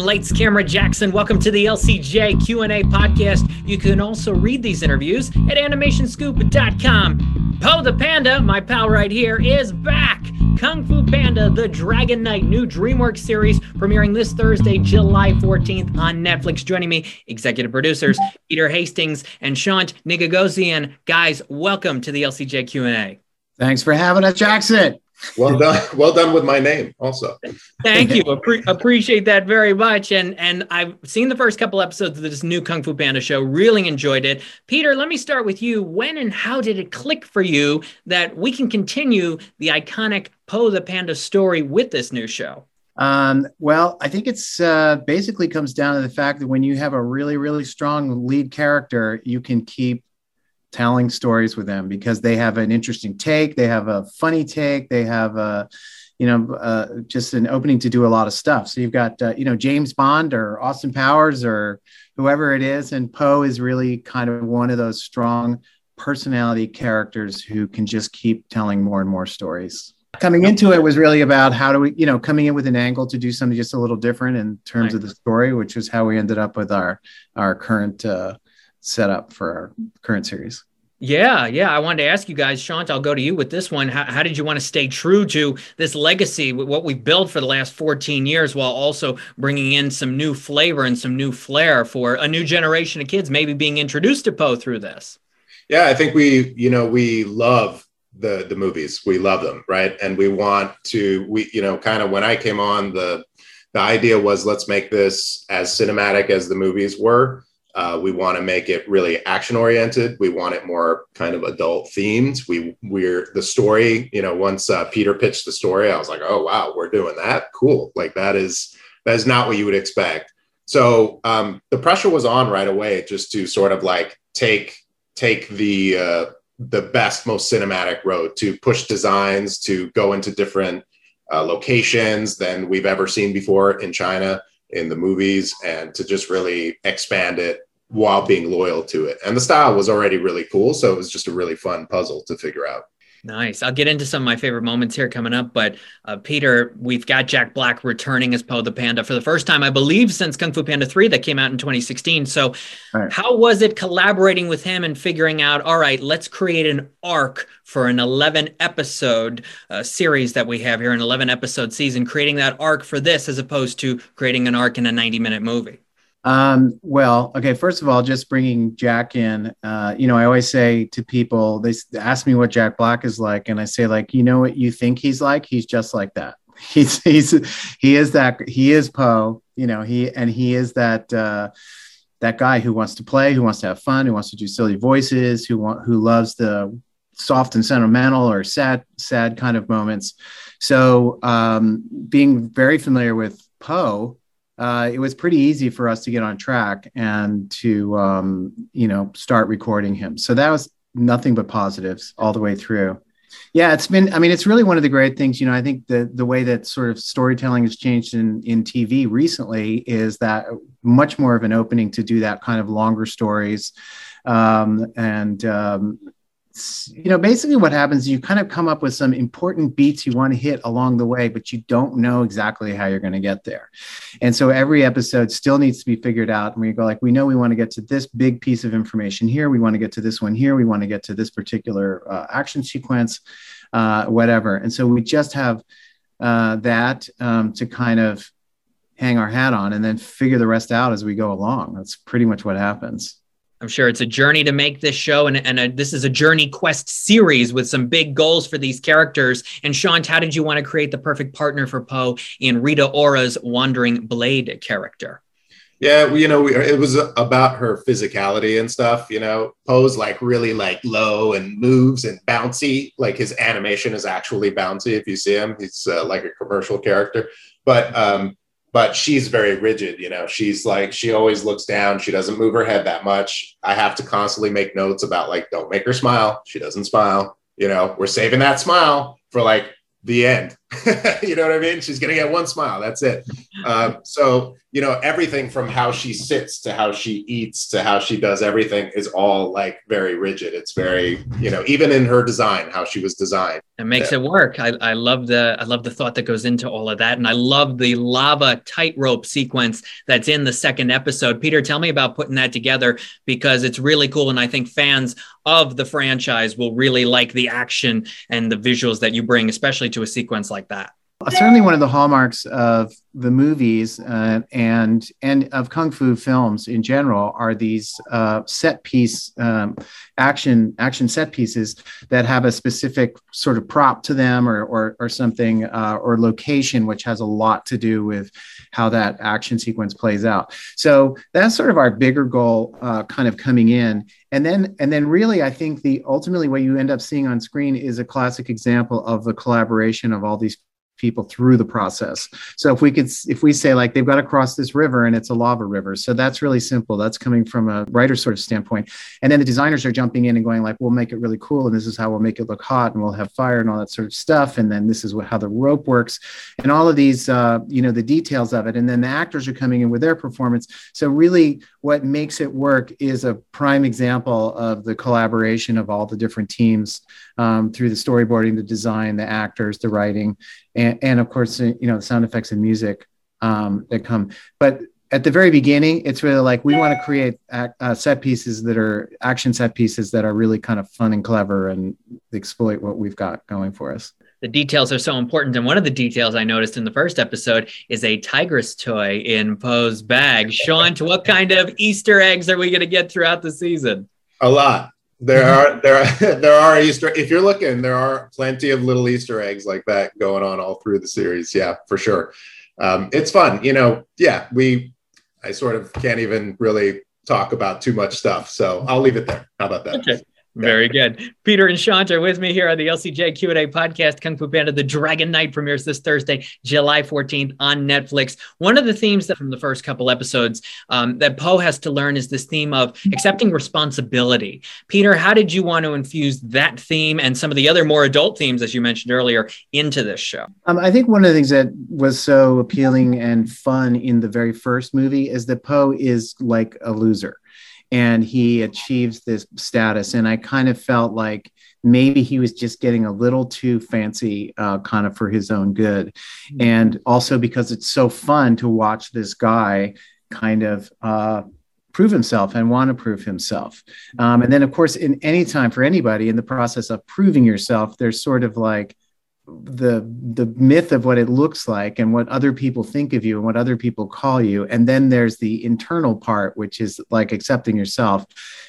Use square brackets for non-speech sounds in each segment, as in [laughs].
Lights Camera Jackson. Welcome to the LCJ Q&A podcast. You can also read these interviews at animationscoop.com. Po the Panda, my pal right here, is back. Kung Fu Panda, the Dragon Knight new DreamWorks series premiering this Thursday, July 14th on Netflix. Joining me, executive producers Peter Hastings and Shaunt Nigoghossian. Guys, welcome to the LCJ Q&A. Thanks for having us, Jackson. Well done. [laughs] Well done with my name also. Thank you. Appre- appreciate that very much. And and I've seen the first couple episodes of this new Kung Fu Panda show. Really enjoyed it. Peter, let me start with you. When and how did it click for you that we can continue the iconic Po the Panda story with this new show? Um, well, I think it's uh, basically comes down to the fact that when you have a really, really strong lead character, you can keep telling stories with them because they have an interesting take, they have a funny take, they have a you know uh, just an opening to do a lot of stuff. So you've got uh, you know James Bond or Austin Powers or whoever it is, and Po is really kind of one of those strong personality characters who can just keep telling more and more stories coming into it was really about how do we, you know, coming in with an angle to do something just a little different in terms right. of the story, which is how we ended up with our our current uh, setup for our current series. Yeah, yeah. I wanted to ask you guys, Shaunt, I'll go to you with this one. How, how, did you want to stay true to this legacy, what we've built for the last 14 years, while also bringing in some new flavor and some new flair for a new generation of kids, maybe being introduced to Po through this? Yeah, I think we, you know, we love the the movies. We love them, right? And we want to, we, you know, kind of when I came on, the the idea was let's make this as cinematic as the movies were uh, we want to make it really action oriented. We want it more kind of adult themed. We we're the story. You know, once uh, Peter pitched the story, I was like, oh wow, we're doing that. Cool. Like that is that is not what you would expect. So um, the pressure was on right away, just to sort of like take take the uh, the best, most cinematic road to push designs to go into different uh, locations than we've ever seen before in China in the movies and to just really expand it while being loyal to it. And the style was already really cool. So it was just a really fun puzzle to figure out. Nice. I'll get into some of my favorite moments here coming up. But uh, Peter, we've got Jack Black returning as Po the Panda for the first time, I believe, since Kung Fu Panda 3 that came out in 2016. So, right. how was it collaborating with him and figuring out, all right, let's create an arc for an 11 episode uh, series that we have here, an 11 episode season, creating that arc for this as opposed to creating an arc in a 90 minute movie? Um, well, okay. First of all, just bringing Jack in, uh, you know, I always say to people, they ask me what Jack Black is like, and I say, like, you know what you think he's like? He's just like that. [laughs] He's he's he is that he is Po, you know. He and he is that uh, that guy who wants to play, who wants to have fun, who wants to do silly voices, who want who loves the soft and sentimental or sad sad kind of moments. So, um, being very familiar with Po uh, it was pretty easy for us to get on track and to um, you know start recording him. So that was nothing but positives all the way through. Yeah, it's been. I mean, it's really one of the great things. You know, I think the the way that sort of storytelling has changed in in TV recently is that much more of an opening to do that kind of longer stories, um, and um, you know, basically what happens, you kind of come up with some important beats you want to hit along the way, but you don't know exactly how you're going to get there. And so every episode still needs to be figured out. And we go like, we know we want to get to this big piece of information here. We want to get to this one here. We want to get to this particular uh, action sequence, uh, whatever. And so we just have uh, that um, to kind of hang our hat on and then figure the rest out as we go along. That's pretty much what happens. I'm sure it's a journey to make this show, and, and a, this is a journey quest series with some big goals for these characters. And Sean, how did you want to create the perfect partner for Po in Rita Ora's Wandering Blade character? Yeah, you know, it was about her physicality and stuff. You know, Po's like really like low and moves and bouncy. Like his animation is actually bouncy. If you see him, he's uh, like a commercial character. But um, but she's very rigid you know? She's like she always looks down. She doesn't move her head that much. I have to constantly make notes about like don't make her smile. She doesn't smile. You know we're saving that smile for like the end [laughs] you know what I mean? She's gonna get one smile. That's it. Uh, so you know, everything from how she sits to how she eats to how she does everything is all like very rigid. It's very, you know, even in her design, how she was designed. It makes yeah. it work. I, I love the I love the thought that goes into all of that, and I love the lava tightrope sequence that's in the second episode. Peter, tell me about putting that together because it's really cool, and I think fans of the franchise will really like the action and the visuals that you bring, especially to a sequence like that. Certainly, one of the hallmarks of the movies uh, and and of kung fu films in general are these uh, set piece um, action action set pieces that have a specific sort of prop to them or or, or something uh, or location, which has a lot to do with how that action sequence plays out. So that's sort of our bigger goal, uh, kind of coming in, and then and then really, I think the ultimately what you end up seeing on screen is a classic example of the collaboration of all these people through the process. So if we could, if we say like they've got to cross this river and it's a lava river, so that's really simple. That's coming from a writer sort of standpoint, and then the designers are jumping in and going like, we'll make it really cool, and this is how we'll make it look hot, and we'll have fire and all that sort of stuff, and then this is what, how the rope works, and all of these, uh, you know, the details of it, and then the actors are coming in with their performance. So really, what makes it work is a prime example of the collaboration of all the different teams um, through the storyboarding, the design, the actors, the writing, and, and of course, you know, the sound effects and music um, that come. But at the very beginning, it's really like we want to create uh, set pieces that are action set pieces that are really kind of fun and clever and exploit what we've got going for us. The details are so important. And one of the details I noticed in the first episode is a tigress toy in Po's bag. Sean, what kind of Easter eggs are we going to get throughout the season? A lot there are there are [laughs] there are Easter. If you're looking, there are plenty of little Easter eggs like that going on all through the series. Yeah, for sure. Um, it's fun. You know, yeah, we. I sort of can't even really talk about too much stuff, so I'll leave it there. How about that? Okay. Very good. Peter and Shaunt are with me here on the LCJ Q&A podcast. Kung Fu Panda, The Dragon Knight premieres this Thursday, July 14th on Netflix. One of the themes that from the first couple episodes um, that Po has to learn is this theme of accepting responsibility. Peter, how did you want to infuse that theme and some of the other more adult themes, as you mentioned earlier, into this show? Um, I think one of the things that was so appealing and fun in the very first movie is that Po is like a loser and he achieves this status. And I kind of felt like maybe he was just getting a little too fancy, uh, kind of for his own good. Mm-hmm. And also because it's so fun to watch this guy kind of uh, prove himself and want to prove himself. Um, and then, of course, in any time for anybody in the process of proving yourself, there's sort of like, the the myth of what it looks like and what other people think of you and what other people call you. And then there's the internal part which is like accepting yourself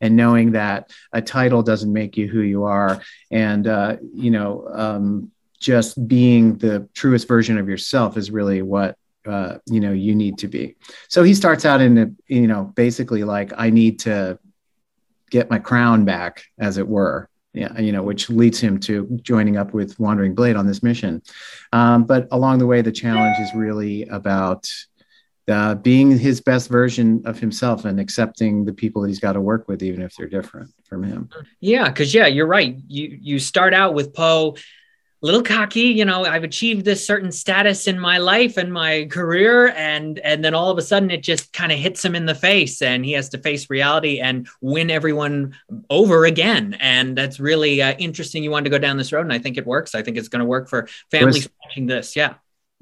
and knowing that a title doesn't make you who you are. And uh, you know um, just being the truest version of yourself is really what uh, you know you need to be. So he starts out in a, you know basically like i need to get my crown back as it were you know, which leads him to joining up with Wandering Blade on this mission. Um, but along the way, the challenge is really about uh, being his best version of himself and accepting the people that he's got to work with, even if they're different from him. Yeah, because yeah, you're right. You you start out with Po little cocky you know i've achieved this certain status in my life and my career and and then all of a sudden it just kind of hits him in the face and he has to face reality and win everyone over again. And that's really uh, interesting you wanted to go down this road and i think it works. I think it's going to work for families watching this. Yeah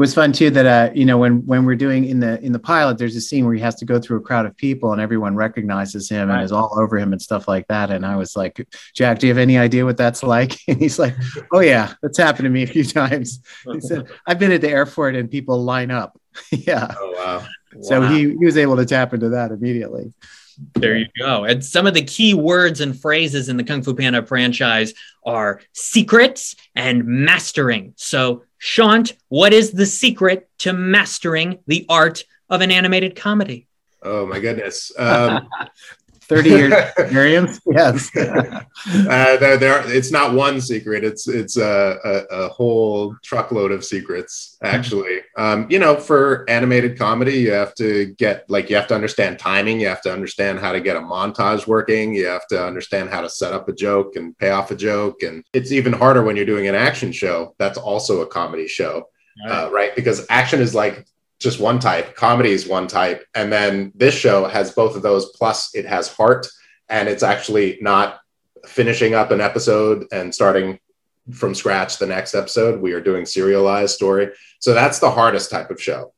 was fun too that uh, you know when when we're doing in the in the pilot there's a scene where he has to go through a crowd of people and everyone recognizes him right. and is all over him and stuff like that. And i was like jack do you have any idea what that's like? [laughs] And he's like oh yeah that's happened to me a few times. He said i've been at the airport and people line up. [laughs] Yeah. Oh wow. So he, he was able to tap into that immediately. There you go. And some of the key words and phrases in the Kung Fu Panda franchise are secrets and mastering. So, Shaunt, what is the secret to mastering the art of an animated comedy? Oh my goodness. Um, [laughs] 30 years experience. [laughs] Yes. [laughs] uh, there, there, it's not one secret. It's it's a, a, a whole truckload of secrets, actually. Um, you know, for animated comedy, you have to get like you have to understand timing. You have to understand how to get a montage working. You have to understand how to set up a joke and pay off a joke. And it's even harder when you're doing an action show. That's also a comedy show. Uh, right? Because action is like just one type, comedy is one type. And then this show has both of those, plus it has heart and it's actually not finishing up an episode and starting from scratch the next episode. We are doing serialized story. So that's the hardest type of show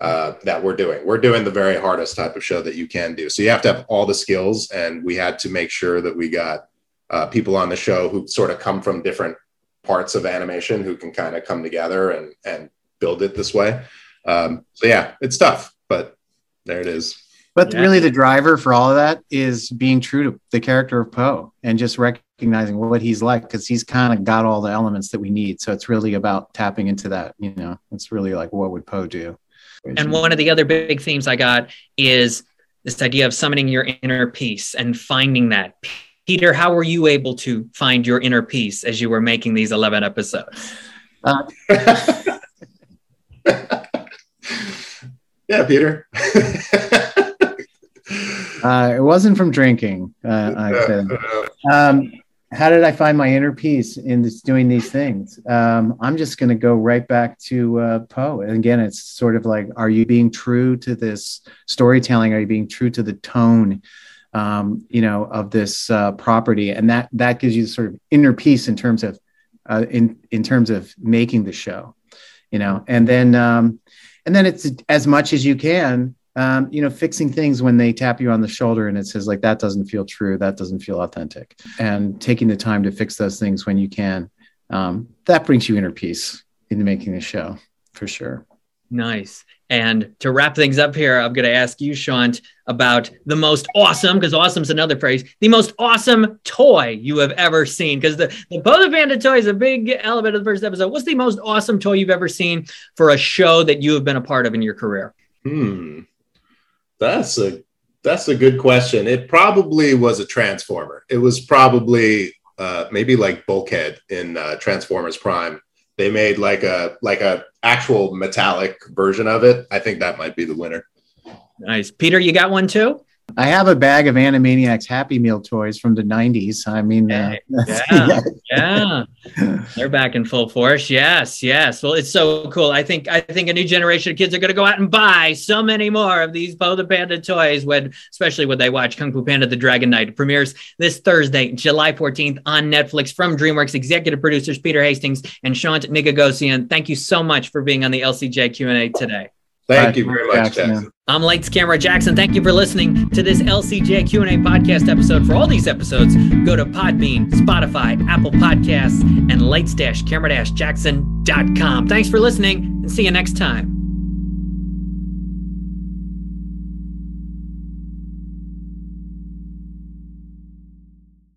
uh, that we're doing. We're doing the very hardest type of show that you can do. So you have to have all the skills. And we had to make sure that we got uh, people on the show who sort of come from different parts of animation who can kind of come together and, and build it this way. Um, so yeah, it's tough, but there it is. But yeah. really, the driver for all of that is being true to the character of Po and just recognizing what he's like because he's kind of got all the elements that we need. So it's really about tapping into that. You know, it's really like what would Po do? And one of the other big themes I got is this idea of summoning your inner peace and finding that. Peter, how were you able to find your inner peace as you were making these 11 episodes? Uh, [laughs] [laughs] Yeah, Peter. [laughs] uh, it wasn't from drinking. Uh. Um, how did I find my inner peace in this, doing these things? Um, I'm just going to go right back to uh, Po. And again, it's sort of like, are you being true to this storytelling? Are you being true to the tone, um, you know, of this uh, property? And that that gives you sort of inner peace in terms of uh, in in terms of making the show, you know. And then um, and then it's as much as you can um, you know fixing things when they tap you on the shoulder and it says like that doesn't feel true that doesn't feel authentic and taking the time to fix those things when you can um, that brings you inner peace into making the show for sure Nice. And to wrap things up here, I'm going to ask you, Shaunt, about the most awesome, because awesome is another phrase, the most awesome toy you have ever seen. Because the, the the Panda toy is a big element of the first episode. What's the most awesome toy you've ever seen for a show that you have been a part of in your career? Hmm. That's a that's a good question. It probably was a transformer. It was probably uh, maybe like Bulkhead in uh, Transformers Prime they made like a like a actual metallic version of it. I think that might be the winner. Nice, Peter. You got one too. I have a bag of Animaniacs Happy Meal toys from the 90s. I mean, uh, [laughs] [laughs] yeah, yeah, they're back in full force. Yes, yes. Well, it's so cool. I think I think a new generation of kids are going to go out and buy so many more of these Po the Panda toys when, especially when they watch Kung Fu Panda: The Dragon Knight. It premieres this Thursday, July 14th on Netflix. From DreamWorks executive producers Peter Hastings and Shaunt Nigoghossian. Thank you so much for being on the LCJ Q and A today. Thank you very much, Jackson. I'm Lights Camera Jackson. Thank you for listening to this LCJ Q&A podcast episode. For all these episodes, go to Podbean, Spotify, Apple Podcasts, and lights-camera-jackson.com. Thanks for listening, and see you next time.